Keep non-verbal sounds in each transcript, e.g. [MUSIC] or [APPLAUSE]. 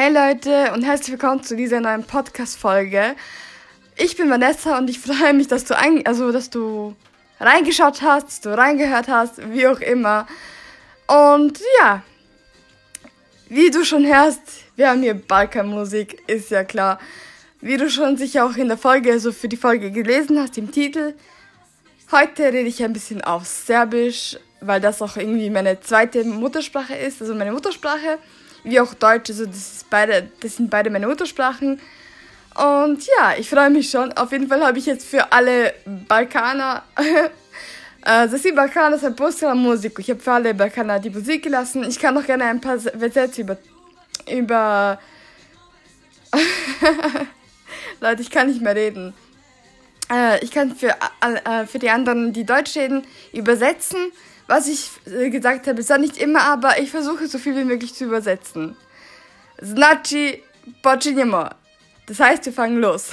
Hey Leute und herzlich willkommen zu dieser neuen Podcast-Folge. Ich bin Vanessa und ich freue mich, dass du, ein, also, dass du reingeschaut hast, dass du reingehört hast, wie auch immer. Und ja, wie du schon hörst, wir haben hier Balkanmusik, ist ja klar. Wie du schon sicher auch in der Folge, also für die Folge gelesen hast, im Titel. Heute rede ich ein bisschen auf Serbisch, weil das auch irgendwie meine zweite Muttersprache ist, also meine Muttersprache wie auch Deutsch. Also das, ist beide, das sind beide meine Muttersprachen. Und ja, ich freue mich schon. Auf jeden Fall habe ich jetzt für alle Balkaner, [LAUGHS] äh, das sind Balkaner, ein Poster Musik. Ich habe für alle Balkaner die Musik gelassen. Ich kann noch gerne ein paar Sätze über, über, [LAUGHS] Leute, ich kann nicht mehr reden. Äh, ich kann für, für die anderen, die Deutsch reden, übersetzen was ich äh, gesagt habe, ist ja nicht immer, aber ich versuche so viel wie möglich zu übersetzen. Znači, počinjemo. Das heißt, wir fangen los.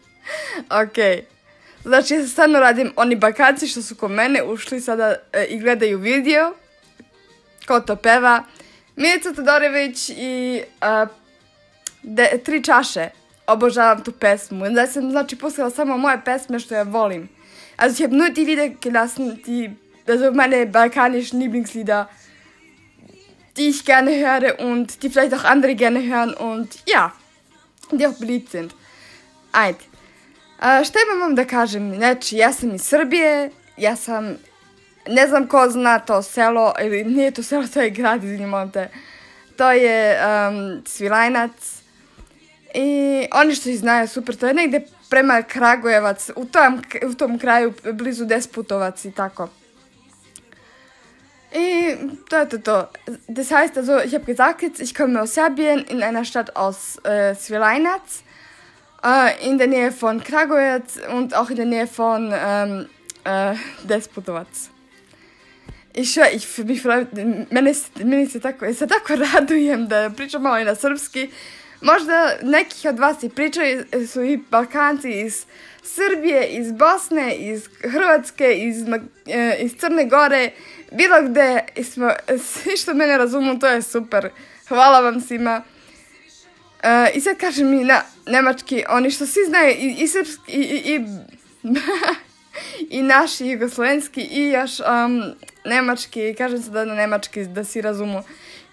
[LAUGHS] ok. Znači, ja stvarno radim, oni bakanci što su ko mene ušli sada e, i gledaju video, ko to peva, Milica Todorović i a, de, tri čaše. Obožavam tu pesmu. Da sam, znači, pustila samo moje pesme što ja volim. Also ich habe nur die Lieder gelassen, die also meine balkanischen Lieblingslieder, die ich gerne höre und die vielleicht auch andere gerne hören und ja, die auch beliebt sind. Ajde. A, šta imam vam da kažem? Znači, ja sam iz Srbije, ja sam, ne znam ko zna to selo, ili nije to selo, to je grad, izvinjamo te. To je um, Svilajnac. I oni što ih znaju, super, to je negde prema Kragujevac, u tom, u tom kraju, blizu Desputovac i tako. Das heißt also, ich habe gesagt jetzt, ich komme aus Serbien in einer Stadt aus äh, Svilajnac, äh, in der Nähe von Kragujevac und auch in der Nähe von ähm, äh, Despotovac. I še, ich mich freue, meni, meni se tako, se tako radujem da pričam malo i na srpski. Možda nekih od vas i pričaju su i Balkanci iz Srbije, iz Bosne, iz Hrvatske, iz, iz Crne Gore, bilo gde smo, [LAUGHS] svi što mene razumu, to je super. Hvala vam svima. Uh, I sad kažem mi na nemački, oni što svi znaju i, i srpski i, i, i, [LAUGHS] i naši jugoslovenski i još um, nemački, kažem se da na nemački, da si razumu.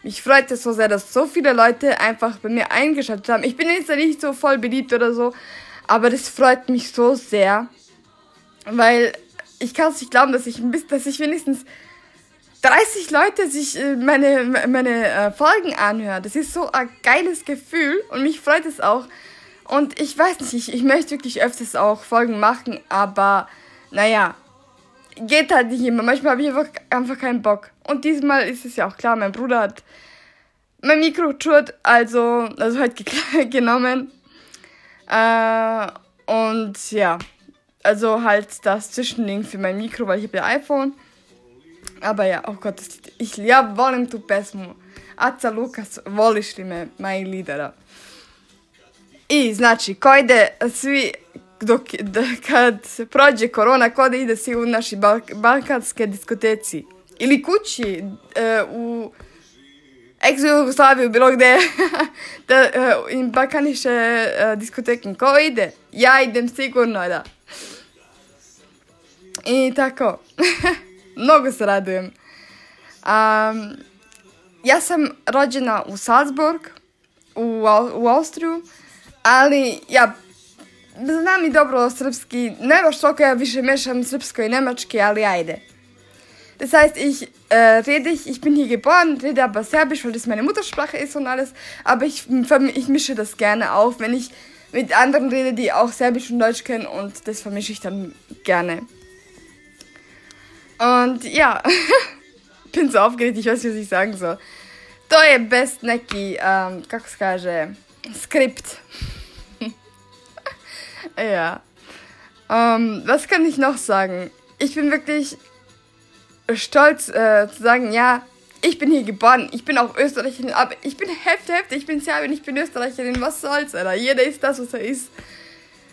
Mich freut es so sehr, dass so viele Leute einfach bei mir eingeschaltet haben. Ich bin jetzt nicht so voll beliebt oder so, aber das freut mich so sehr, weil ich kann es nicht glauben, dass ich, dass ich wenigstens 30 Leute sich äh, meine, meine äh, Folgen anhören. Das ist so ein geiles Gefühl und mich freut es auch. Und ich weiß nicht, ich, ich möchte wirklich öfters auch Folgen machen, aber naja, geht halt nicht immer. Manchmal habe ich einfach, einfach keinen Bock. Und diesmal ist es ja auch klar, mein Bruder hat mein Mikro tut, also, also halt [LAUGHS] genommen. Äh, und ja, also halt das Zwischending für mein Mikro, weil ich habe ja iPhone. Aber ja, oh Gott, ich ja volim tu pesmu. Aca Lukas, voliš li me, my lidera? I znači, ko ide svi, dok, kad prođe korona, ko ide svi u naši balk, balkanske diskoteci? Ili kući uh, u ex-Jugoslaviju, bilo gde, [LAUGHS] da uh, im balkaniše uh, diskoteke. Ko ide? Ja idem sigurno, da. I tako. [LAUGHS] Mnogo se radujem. Um, ja sam rođena u Salzburg, u, u Austriju, ali ja znam i dobro srpski, ne baš toliko, ja više mešam srpsko i nemački, ali ajde. Das heißt, ich äh, rede, ich, ich bin hier geboren, rede aber Serbisch, weil das meine Muttersprache ist und alles, aber ich, ich mische das gerne auf, wenn ich mit anderen rede, die auch Serbisch und Deutsch kennen und das vermische ich dann gerne. Und ja, [LAUGHS] bin so aufgeregt, ich weiß nicht, was ich sagen soll. To je bez neki, um, kako se Skript. [LAUGHS] ja. Um, was kann ich noch sagen? Ich bin wirklich stolz äh, zu sagen, ja, ich bin hier geboren, ich bin auch Österreicherin, aber ich bin Hälfte, Hälfte, ich bin Serbin, ich bin Österreicherin, was soll's, Alter. Jeder ist das, was er ist.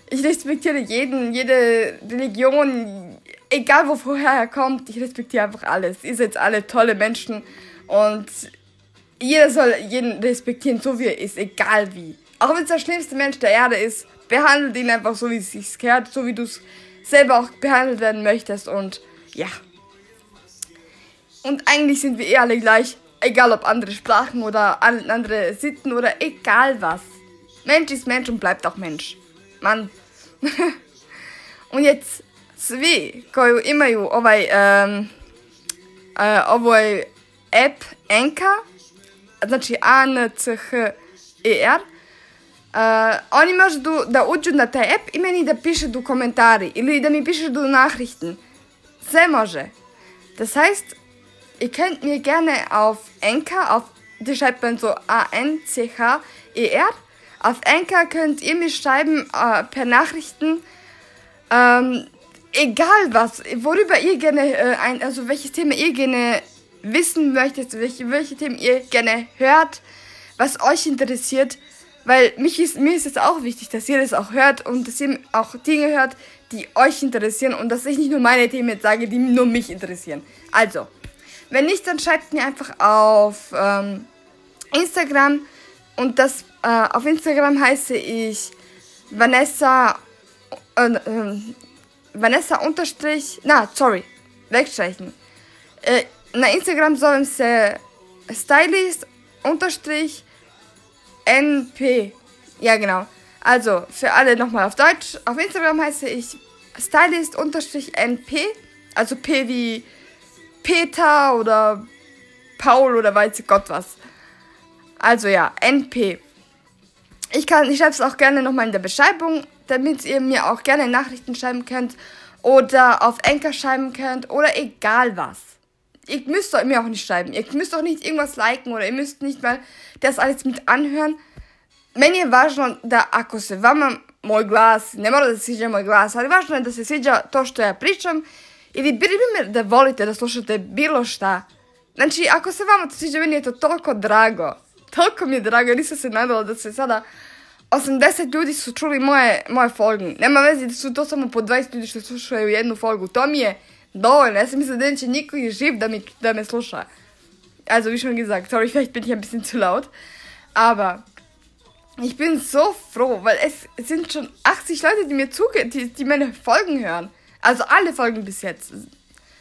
Ich respektiere jeden, jede Religion, egal woher er kommt, ich respektiere einfach alles. Ihr seid alle tolle Menschen und jeder soll jeden respektieren, so wie er ist, egal wie. Auch wenn es der schlimmste Mensch der Erde ist, behandelt ihn einfach so, wie es sich gehört, so wie du es selber auch behandelt werden möchtest und ja. Und eigentlich sind wir eh alle gleich, egal ob andere Sprachen oder andere Sitten oder egal was. Mensch ist Mensch und bleibt auch Mensch. Mann. [LAUGHS] und jetzt svi koju imaju ovaj uh, ovoj app Enka, znači A N C H E R. Uh, oni možu da uđu na taj app i meni da piše du komentari ili da mi piše du Nachrichten. Sehr može. Das heißt, ihr könnt mir gerne auf Enka, auf, die schreibt man so A-N-C-H-E-R. Auf Enka könnt ihr mir schreiben uh, per Nachrichten, ähm, egal was, worüber ihr gerne, äh, ein, also welches Thema ihr gerne wissen möchtet, welche, welche Themen ihr gerne hört, was euch interessiert. Weil mich ist, mir ist es auch wichtig, dass ihr das auch hört und dass ihr auch Dinge hört, die euch interessieren und dass ich nicht nur meine Themen jetzt sage, die nur mich interessieren. Also, wenn nicht, dann schreibt mir einfach auf ähm, Instagram und das äh, auf Instagram heiße ich Vanessa äh, äh, Vanessa unterstrich na sorry wegstreichen äh, na Instagram zovem se stylist unterstrich NP. Ja, genau. Also, für alle nochmal auf Deutsch. Auf Instagram heiße ich stylist-np. Also P wie Peter oder Paul oder weiß Gott was. Also ja, NP. Ich ich schreibe es auch gerne nochmal in der Beschreibung, damit ihr mir auch gerne Nachrichten schreiben könnt oder auf Enker schreiben könnt oder egal was. Ihr müsst mir auch nicht schreiben. Ihr müsst auch nicht irgendwas liken oder ihr müsst nicht mal das alles mit anhören. Meni je važno da ako se vama moj glas, ne mora da se sviđa moj glas, ali važno je da se sviđa to što ja pričam ili primjer da volite da slušate bilo šta. Znači, ako se vama to sviđa, meni je to toliko drago. Toliko mi je drago, nisam se nadala da se sada 80 ljudi su čuli moje, moje folgu. Nema veze da su to samo po 20 ljudi što slušaju jednu folgu. To mi je dovoljno. Ja sam mislila da neće niko živ da, mi, da me sluša. Also wie schon gesagt, sorry, vielleicht bin ich ein bisschen zu laut. Aber ich bin so froh, weil es sind schon 80 Leute, die mir zuge die, die meine Folgen hören. Also alle Folgen bis jetzt.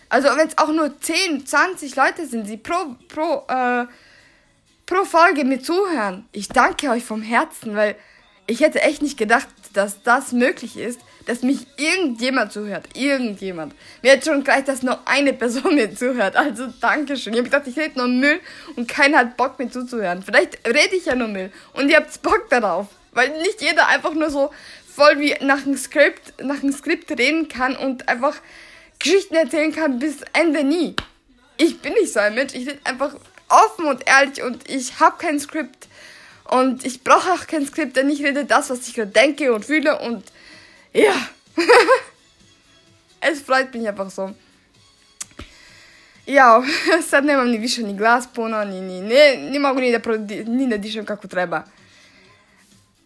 Also wenn es auch nur 10, 20 Leute sind, die pro, pro, äh, pro Folge mir zuhören. Ich danke euch vom Herzen, weil ich hätte echt nicht gedacht, dass das möglich ist, dass mich irgendjemand zuhört. Irgendjemand. Mir hat schon gleich, dass nur eine Person [LAUGHS] mir zuhört. Also Dankeschön. Ich habe gedacht, ich rede nur Müll und keiner hat Bock mir zuzuhören. Vielleicht rede ich ja nur Müll und ihr habt Bock darauf. Weil nicht jeder einfach nur so voll wie nach einem Skript, nach einem Skript reden kann und einfach Geschichten erzählen kann bis Ende nie. Ich bin nicht so ein Mensch. Ich rede einfach offen und ehrlich und ich habe kein Skript. Und ich brauche auch kein Skript, denn ich rede das, was ich gerade denke und fühle und ja. [LAUGHS] es freut mich einfach so. Ja, [LAUGHS] sad nemam ni više ni glas puno, ni, ni, ne, ni mogu ni da, prodi, ni da dišem kako treba.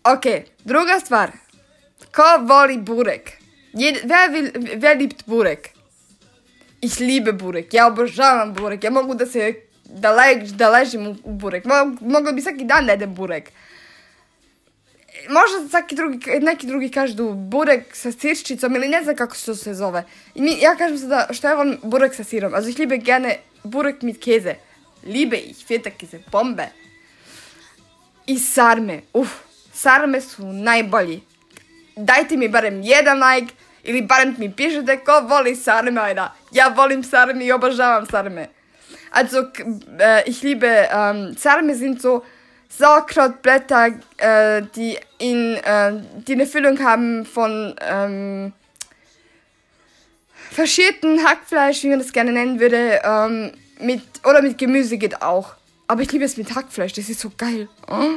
Ok, druga stvar. Ko voli burek? Wer, will, wer liebt burek? Ich liebe burek. Ja obožavam burek. Ja mogu da se da, le, da ležim u, u burek. Mogu bi svaki dan da jedem burek možda svaki drugi, neki drugi kažu burek sa sirčicom ili ne znam kako se to se zove. I mi, ja kažem sada što je on burek sa sirom. Also ich liebe gerne burek mit Käse. Liebe ich, feta Käse, bombe. I sarme, uf, sarme su najbolji. Dajte mi barem jedan like ili barem mi pišete ko voli sarme, ajda. Ja volim sarme i obožavam sarme. Also, äh, ich liebe, ähm, Sarme sind so Sauerkrautblätter, äh, die, in, äh, die eine Füllung haben von ähm, verschierten Hackfleisch, wie man das gerne nennen würde, ähm, mit, oder mit Gemüse geht auch. Aber ich liebe es mit Hackfleisch, das ist so geil. Oh?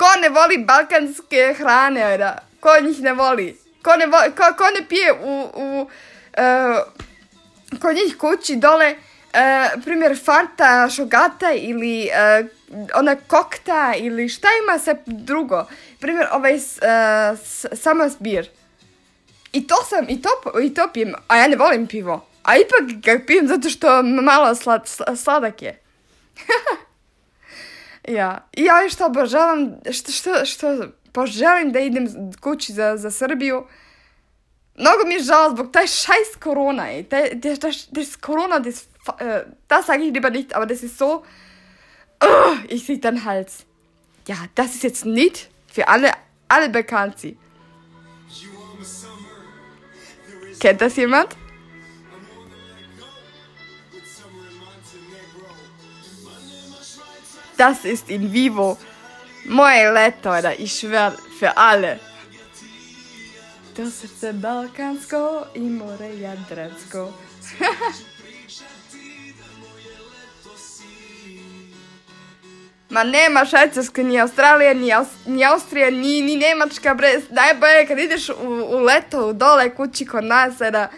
Ko ne voli balkanske hrane, Alter. Ko njih ne voli. Ko ne, voli, ko, ko ne pije u, u uh, kod njih kući dole uh, primjer Fanta, Šogata ili uh, ona kokta ili šta ima se drugo. Primjer ovaj samo zbir. I to sam, i to, i to pijem, a ja ne volim pivo. A ipak ga pijem zato što malo slad, sladak je. [LAUGHS] ja, ja što obožavam, što, što, što poželim da idem kući za, za Srbiju. Mnogo mi je žal zbog taj scheiß Corona, ey. Das, das, das Corona, das, äh, das sage ich lieber nicht, aber das ist so, uh, ich sehe dann Hals. Ja, das ist jetzt nicht für alle, alle bekannt. Sie. Kennt das jemand? Das ist in vivo. Moje leto, Alter. Ich schwör, für alle. To srce balkansko i more jadransko. [LAUGHS] Ma nema Švajcarska, ni Australija, ni, Aus ni Austrija, ni, ni Nemačka, bre. Najbolje kad ideš u, u leto u dole kući kod nas, da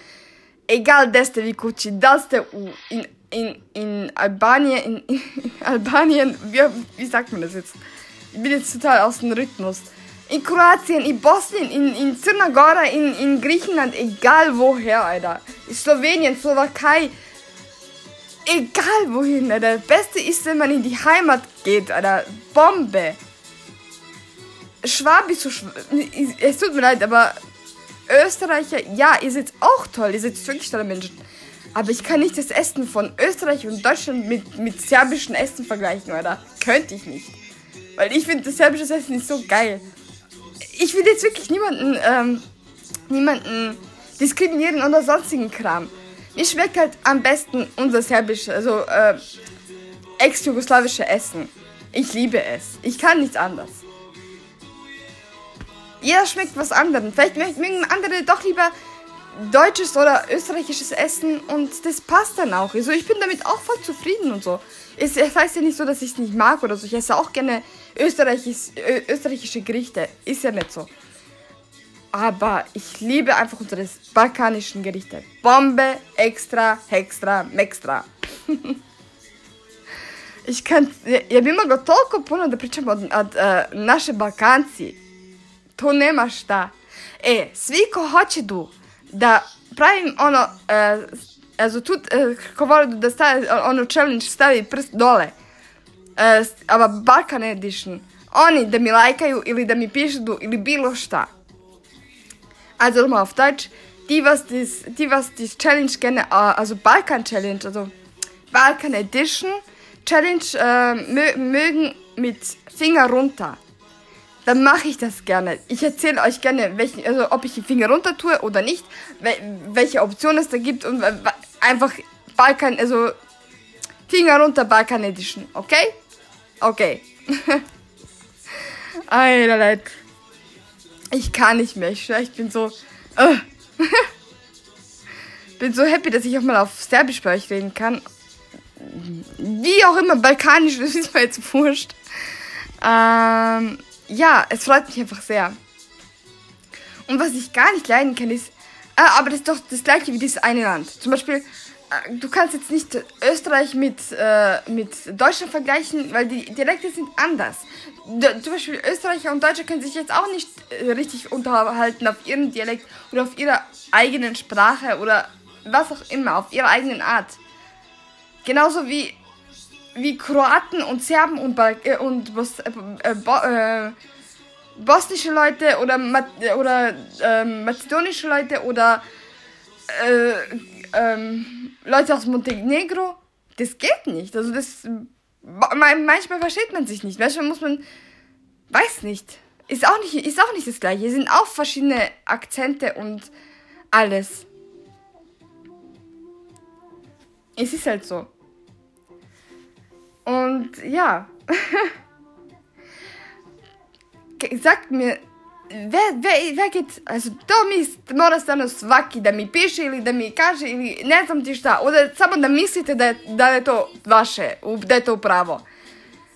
egal gde ste vi kući, da li ste u in, in, in Albanien, in, in Albanien, wie, wie sagt man das jetzt? Ich bin jetzt total aus dem Rhythmus. In Kroatien, in Bosnien, in, in Crna Gora, in, in Griechenland, egal woher, Alter. In Slowenien, Slowakei, egal wohin, Alter. Das Beste ist, wenn man in die Heimat geht, Alter. Bombe. Schwabisch, es tut mir leid, aber Österreicher, ja, ihr seid auch toll, ihr seid wirklich tolle Menschen. Aber ich kann nicht das Essen von Österreich und Deutschland mit, mit serbischen Essen vergleichen, oder? Könnte ich nicht. Weil ich finde, das serbische Essen ist so geil. Ich will jetzt wirklich niemanden, ähm, niemanden diskriminieren oder sonstigen Kram. Mir schmeckt halt am besten unser serbisches, also äh, ex-jugoslawische Essen. Ich liebe es. Ich kann nichts anders. Jeder schmeckt was anderes. Vielleicht mögen andere doch lieber deutsches oder österreichisches Essen und das passt dann auch. Also ich bin damit auch voll zufrieden und so. Es, es heißt ja nicht so, dass ich es nicht mag oder so. Ich esse auch gerne österreichisch, österreichische Gerichte. Ist ja nicht so. Aber ich liebe einfach unsere balkanischen Gerichte. Bombe, extra, hextra, mextra. [LAUGHS] ich kan, ja bi mogla toliko puno da pričam od, od uh, naše Balkanci. To nema šta. E, svi ko hoće du da pravim ono, uh, also tut, uh, ko vole da stavi, ono challenge stavi prst dole, uh, aber Balkan Edition, oni da mi lajkaju ili da mi pišu ili bilo šta. Also nochmal auf Deutsch, die was das, die was das Challenge gerne, uh, also Balkan Challenge, also Balkan Edition Challenge uh, mö mögen mit Finger runter dann mache ich das gerne. Ich erzähle euch gerne, welchen, also ob ich die Finger runter tue oder nicht, welche Option es da gibt und einfach Balkan, also Finger runter Balkan Edition, okay? Okay. [LAUGHS] Alter, Leute. Ich kann nicht mehr, ich bin so. Uh. [LAUGHS] bin so happy, dass ich auch mal auf Serbisch bei euch reden kann. Wie auch immer, balkanisch, das [LAUGHS] ist mir jetzt wurscht. Ähm ja, es freut mich einfach sehr. Und was ich gar nicht leiden kann, ist, äh, aber das ist doch das gleiche wie dieses eine Land. Zum Beispiel, äh, du kannst jetzt nicht Österreich mit, äh, mit Deutschland vergleichen, weil die Dialekte sind anders. D zum Beispiel Österreicher und Deutsche können sich jetzt auch nicht äh, richtig unterhalten auf ihrem Dialekt oder auf ihrer eigenen Sprache oder was auch immer, auf ihrer eigenen Art. Genauso wie wie Kroaten und Serben und, ba äh, und Bos äh, äh, bosnische Leute oder, Ma oder ähm, mazedonische Leute oder äh, ähm, Leute aus Montenegro. Das geht nicht. Also das manchmal versteht man sich nicht. Manchmal muss man weiß nicht. Ist auch nicht ist auch nicht das gleiche. Es sind auch verschiedene Akzente und alles. Es ist halt so. Und ja. [LAUGHS] Sagt mir, wer, wer, wer geht, also to mi mora stvarno svaki da mi piše ili da mi kaže ili ne znam ti šta, oder samo da mislite da je, da je to vaše, da je to pravo.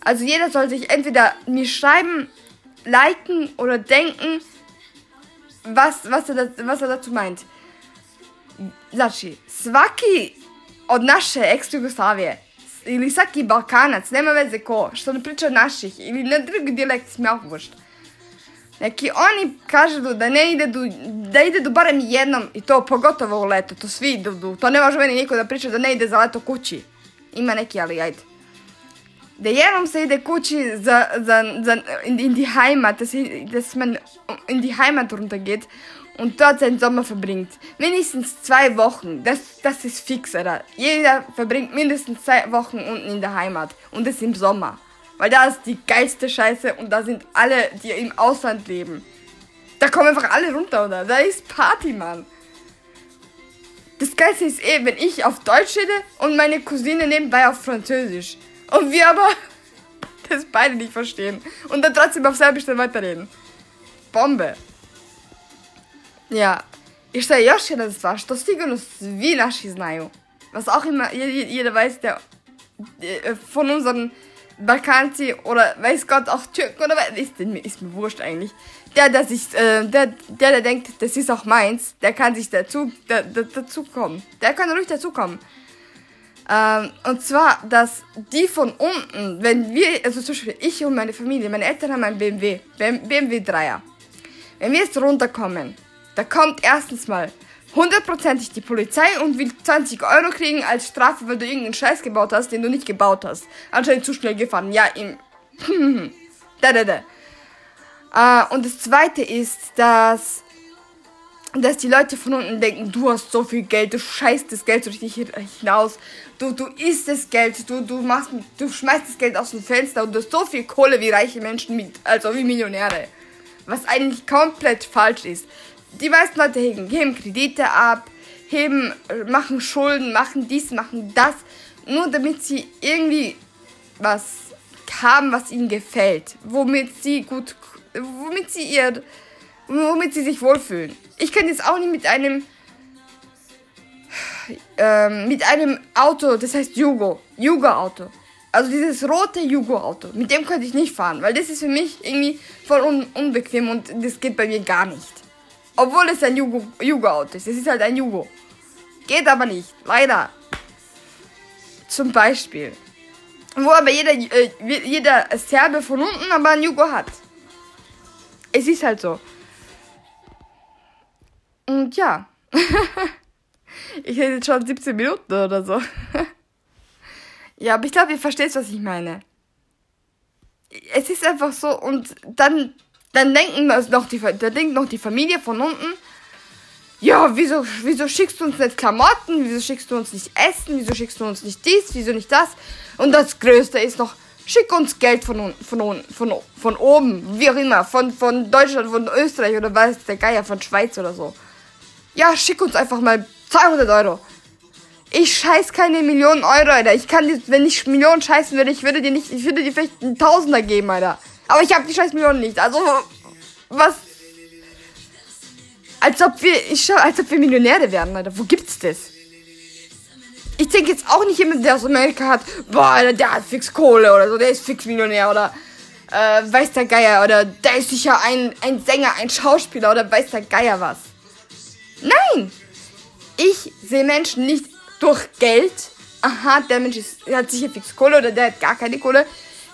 Also jeder soll sich entweder mir schreiben, liken oder denken, was, was, er, was er dazu meint. Znači, svaki od naše ex-Jugoslavije ili svaki balkanac, nema veze ko, što ne priča naših, ili na drugi dijalekt smjahvošt. Neki oni kažu da ne ide do, da ide do barem jednom, i to pogotovo u leto, to svi idu, to ne može meni niko da priča da ne ide za leto kući. Ima neki, ali ajde. Da jednom se ide kući za, za, za, in, die Heimat, dass, man in die Heimat runtergeht und dort seinen Sommer verbringt. Mindestens zwei Wochen, das, das ist fix, oder? Jeder verbringt mindestens zwei Wochen unten in der Heimat und das im Sommer. Weil da ist die geilste Scheiße und da sind alle, die im Ausland leben. Da kommen einfach alle runter, oder? Da ist Party, Mann. Das Geilste ist eh, wenn ich auf Deutsch rede und meine Cousine nebenbei auf Französisch. Und wir aber [LAUGHS] das beide nicht verstehen. Und dann trotzdem auf Serbisch dann weiterreden. Bombe. Ja. I šta je još jedna stvar, što sigurno svi naši znaju. Was auch immer jeder weiß, der von unseren Balkanci oder weiß Gott auch Türken oder was, ist, ist mir wurscht eigentlich. Der, der sich, äh, der, der, der denkt, das ist auch meins, der kann sich dazu, da. Der kann ruhig dazukommen. Ähm, und zwar, dass die von unten, wenn wir, also zum Beispiel ich und meine Familie, meine Eltern haben einen BMW, BMW 3er. Wenn wir jetzt runterkommen, da kommt erstens mal hundertprozentig die Polizei und will 20 Euro kriegen als Strafe, weil du irgendeinen Scheiß gebaut hast, den du nicht gebaut hast. Anscheinend zu schnell gefahren. Ja, im. [LAUGHS] da, da, da. Uh, und das zweite ist, dass, dass die Leute von unten denken, du hast so viel Geld, du scheißt das Geld so richtig hinaus, du, du isst das Geld, du, du, machst, du schmeißt das Geld aus dem Fenster und du hast so viel Kohle wie reiche Menschen, also wie Millionäre. Was eigentlich komplett falsch ist. Die meisten Leute heben, heben Kredite ab, heben, machen Schulden, machen dies, machen das, nur damit sie irgendwie was haben, was ihnen gefällt, womit sie gut, womit sie ihr, womit sie sich wohlfühlen. Ich könnte jetzt auch nicht mit einem ähm, mit einem Auto, das heißt Jugo, Jugo-Auto. Also dieses rote Jugo-Auto, mit dem könnte ich nicht fahren, weil das ist für mich irgendwie voll un unbequem und das geht bei mir gar nicht. Obwohl es ein Jugo-Auto ist. Es ist halt ein Jugo. Geht aber nicht. Leider. Zum Beispiel. Wo aber jeder, äh, jeder Serbe von unten aber ein Jugo hat. Es ist halt so. Und ja. [LAUGHS] ich hätte jetzt schon 17 Minuten oder so. [LAUGHS] ja, aber ich glaube, ihr versteht, was ich meine. Es ist einfach so und dann dann denken noch die, da denkt noch die Familie von unten, ja, wieso, wieso schickst du uns nicht Klamotten, wieso schickst du uns nicht Essen, wieso schickst du uns nicht dies, wieso nicht das? Und das Größte ist noch, schick uns Geld von, von, von, von oben, wie auch immer, von, von Deutschland, von Österreich oder weiß der Geier, von Schweiz oder so. Ja, schick uns einfach mal 200 Euro. Ich scheiß keine Millionen Euro, Alter. Ich kann, wenn ich Millionen scheißen würde, ich würde dir nicht, ich würde dir vielleicht einen Tausender geben, Alter. Aber ich habe die scheiß Millionen nicht. Also, was? Als ob wir, ich schau, als ob wir Millionäre werden, Alter. Wo gibt's das? Ich denke jetzt auch nicht jemand, der aus Amerika hat, boah, Alter, der hat fix Kohle oder so, der ist fix Millionär oder äh, weiß der Geier oder der ist sicher ein, ein Sänger, ein Schauspieler oder weiß der Geier was. Nein! Ich sehe Menschen nicht durch Geld. Aha, der Mensch ist, hat sicher fix Kohle oder der hat gar keine Kohle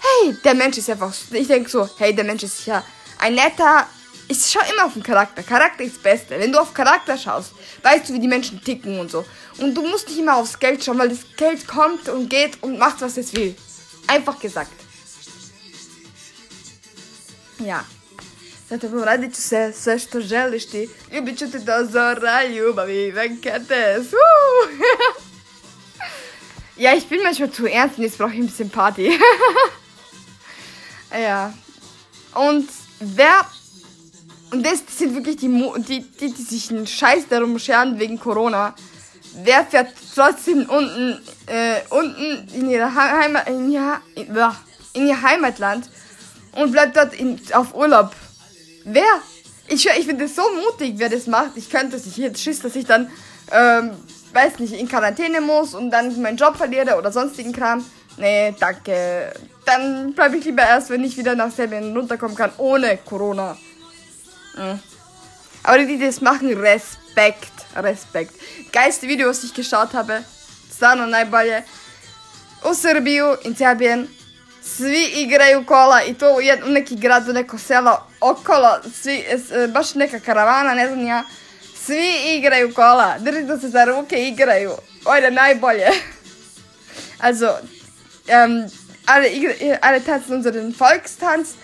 hey, der Mensch ist einfach, ich denke so, hey, der Mensch ist ja ein netter, ich schaue immer auf den Charakter. Charakter ist das Beste. Wenn du auf Charakter schaust, weißt du, wie die Menschen ticken und so. Und du musst nicht immer aufs Geld schauen, weil das Geld kommt und geht und macht, was es will. Einfach gesagt. Ja. Zato radit ću se sve što želiš ti. Ljubit ću te do zora ljubavi, venketes. [LAUGHS] ja, ich bin manchmal zu ernst und jetzt brauche ich ein bisschen Party. Ja. Und wer. Und das sind wirklich die, die, die, die sich einen Scheiß darum scheren wegen Corona. Wer fährt trotzdem unten, äh, unten in ihre Heimat, in ihr, in ihr Heimatland und bleibt dort in, auf Urlaub? Wer? Ich, ich finde es so mutig, wer das macht. Ich könnte es. Ich hätte Schiss, dass ich dann, ähm, weiß nicht, in Quarantäne muss und dann meinen Job verliere oder sonstigen Kram. Nee, danke. Dann bleibe ich lieber erst, wenn ich wieder nach Serbien runterkommen kann, ohne Corona. Mhm. Aber die, die das machen, Respekt. Respekt. Geilste Video, was ich geschaut habe. Stvarno najbolje. U Srbiju, in Serbien, svi igraju kola i to u, jed, u neki grad, u neko selo okolo, svi, baš neka karavana, ne znam ja, svi igraju kola, držite se za ruke igraju. Ojde, najbolje. [LAUGHS] Also, ähm, alle, alle tanzen unseren Volkstanz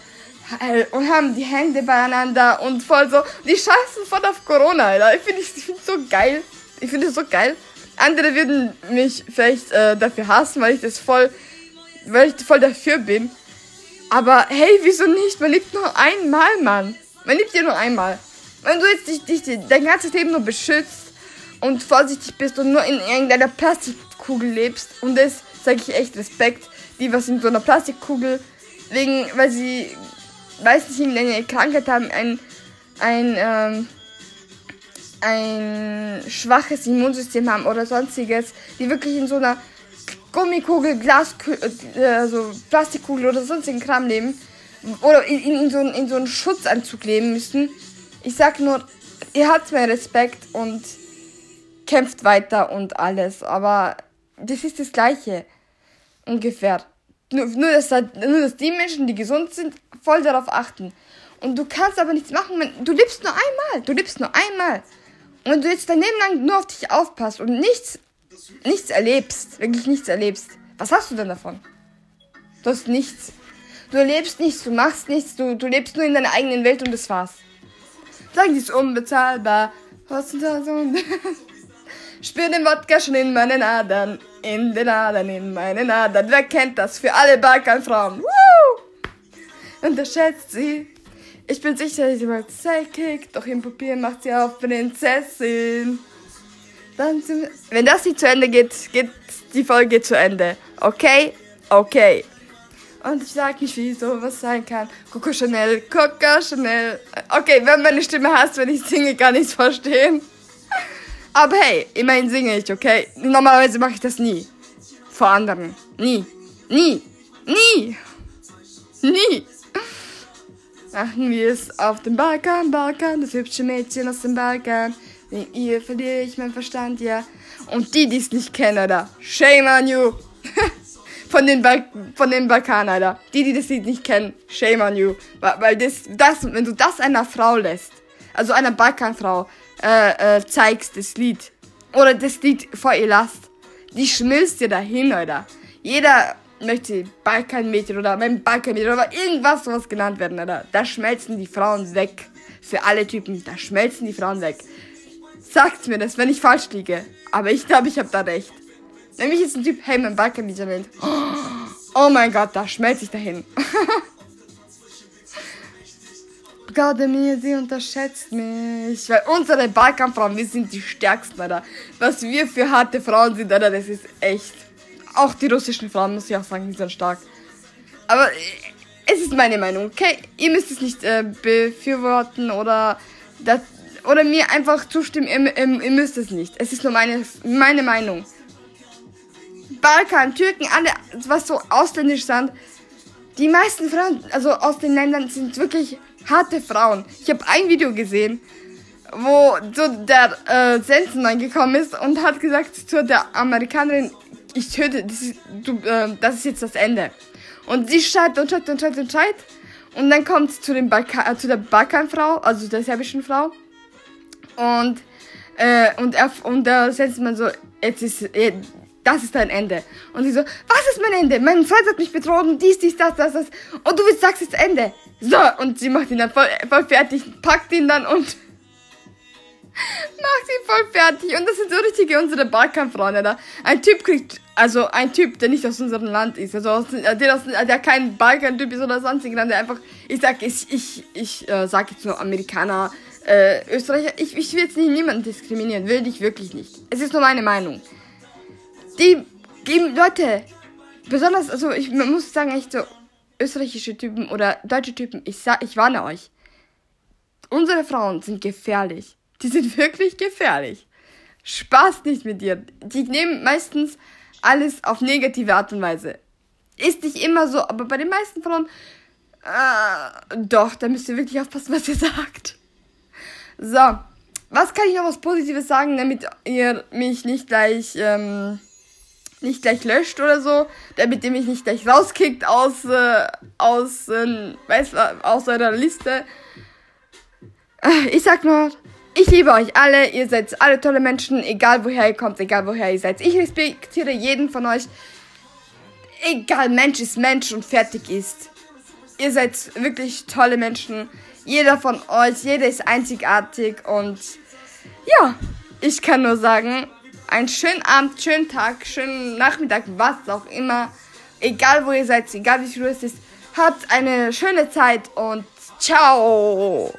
äh, und haben die Hände beieinander und voll so. Die scheißen voll auf Corona, Alter. Ich finde ich [LAUGHS] find so geil. Ich finde es so geil. Andere würden mich vielleicht äh, dafür hassen, weil ich das voll, weil ich voll dafür bin. Aber hey, wieso nicht? Man lebt nur einmal, Mann. Man lebt ja nur einmal. Wenn du jetzt dich, dich dein ganzes Leben nur beschützt und vorsichtig bist und nur in irgendeiner Plastikkugel lebst, und das sage ich echt Respekt, die was in so einer Plastikkugel wegen, weil sie, weiß nicht, irgendeine Krankheit haben, ein, ein, ähm, ein schwaches Immunsystem haben oder sonstiges, die wirklich in so einer Gummikugel, Glas, äh, also Plastikkugel oder sonstigen Kram leben oder in, in, in, so, in so einen Schutzanzug leben müssen. Ich sag nur, ihr habt meinen Respekt und kämpft weiter und alles, aber das ist das Gleiche. Ungefähr. Nur, nur, dass, nur, dass die Menschen, die gesund sind, voll darauf achten. Und du kannst aber nichts machen, wenn du lebst nur einmal. Du lebst nur einmal. Und du jetzt dein Leben lang nur auf dich aufpasst und nichts, nichts erlebst, wirklich nichts erlebst, was hast du denn davon? Du hast nichts. Du erlebst nichts, du machst nichts, du, du lebst nur in deiner eigenen Welt und das war's. Sagen die ist unbezahlbar. [LAUGHS] Spür den Wodka schon in meinen Adern, in den Adern, in meinen Adern. Wer kennt das? Für alle Balkanfrauen. Woo! Unterschätzt sie. Ich bin sicher, sie macht Sidekick, doch im Papier macht sie auch Prinzessin. Dann Wenn das nicht zu Ende geht, geht die Folge zu Ende. Okay? Okay. Und ich sag nicht, wie sowas sein kann. Coco Chanel, Coco Chanel. Okay, wenn meine Stimme hasst, wenn ich singe, kann ich es verstehen. Aber hey, immerhin singe ich, okay? Normalerweise mache ich das nie. Vor anderen. Nie. Nie. Nie. Nie. Machen wir es auf dem Balkan, Balkan, das hübsche Mädchen aus dem Balkan. Wegen ihr verliere ich meinen Verstand, ja. Und die, die es nicht kennen, Alter. Shame on you. [LAUGHS] von den, ba von den Balkan, Alter. Die, die das Lied nicht kennen, shame on you. Weil das, das, wenn du das einer Frau lässt, also einer Balkanfrau, äh, äh, zeigst, das Lied. Oder das Lied vor ihr lasst. Die schmilzt dir dahin, Alter. Jeder möchte Balkanmädchen oder mein Balkanmädchen oder irgendwas sowas genannt werden, Alter. Da schmelzen die Frauen weg. Für alle Typen, da schmelzen die Frauen weg. Sagt mir das, wenn ich falsch liege. Aber ich glaube, ich habe da recht. Nämlich ist ein Typ, hey, mein Balkanmädchen nennt. Oh mein Gott, da schmelze ich dahin. [LAUGHS] Glaube mir, sie unterschätzt mich. Weil unsere Balkanfrauen, wir sind die stärksten, Alter. Was wir für harte Frauen sind, Alter, das ist echt. Auch die russischen Frauen, muss ich auch sagen, die sind stark. Aber äh, es ist meine Meinung, okay? Ihr müsst es nicht äh, befürworten oder, das, oder mir einfach zustimmen. Ihr, ihr, ihr, müsst es nicht. Es ist nur meine, meine Meinung. Balkan, Türken, alle, was so ausländisch sind, die meisten Frauen, also aus den Ländern, sind wirklich harte Frauen. Ich habe ein Video gesehen, wo so der äh, Sensenmann gekommen ist und hat gesagt zu der Amerikanerin, ich töte, das ist, du, äh, das ist jetzt das Ende. Und sie schreit und schreit und schreit und schreit. Und dann kommt sie zu, dem Balkan, äh, zu der Balkanfrau, also der serbischen Frau. Und, äh, und, er, und der Sensenmann so, jetzt ist, äh, das ist dein Ende. Und sie so, was ist mein Ende? Mein Freund hat mich betrogen, dies, dies, das, das, das. Und du sagst jetzt Ende. So, und sie macht ihn dann voll, voll fertig, packt ihn dann und [LAUGHS] macht ihn voll fertig. Und das sind so richtige unsere Balkanfrauen, oder? Ein Typ kriegt, also ein Typ, der nicht aus unserem Land ist, also aus, der, aus, der kein Balkan-Typ ist oder sonstigen Land, der einfach, ich sag, ich, ich, ich äh, sag jetzt nur Amerikaner, äh, Österreicher, ich, ich will jetzt nicht niemanden diskriminieren, will ich wirklich nicht. Es ist nur meine Meinung. Die geben Leute, besonders, also ich muss sagen, echt so, österreichische Typen oder deutsche Typen, ich sag, ich warne euch. Unsere Frauen sind gefährlich. Die sind [LAUGHS] wirklich gefährlich. Spaß nicht mit dir. Die nehmen meistens alles auf negative Art und Weise. Ist nicht immer so, aber bei den meisten Frauen, äh, doch, da müsst ihr wirklich aufpassen, was ihr [LAUGHS] sagt. So, was kann ich noch was Positives sagen, damit ihr mich nicht gleich, ähm, nicht gleich löscht oder so, damit ihr mich nicht gleich rauskickt aus, äh, aus, äh, weiß, aus eurer Liste. Äh, ich sag nur, ich liebe euch alle, ihr seid alle tolle Menschen, egal woher ihr kommt, egal woher ihr seid. Ich respektiere jeden von euch. egal, Mensch ist Mensch und fertig ist. Ihr seid wirklich tolle Menschen. Jeder von euch, jeder ist einzigartig und ja, ich kann nur sagen, einen schönen Abend, schönen Tag, schönen Nachmittag, was auch immer. Egal wo ihr seid, egal wie viel es ist, habt eine schöne Zeit und ciao.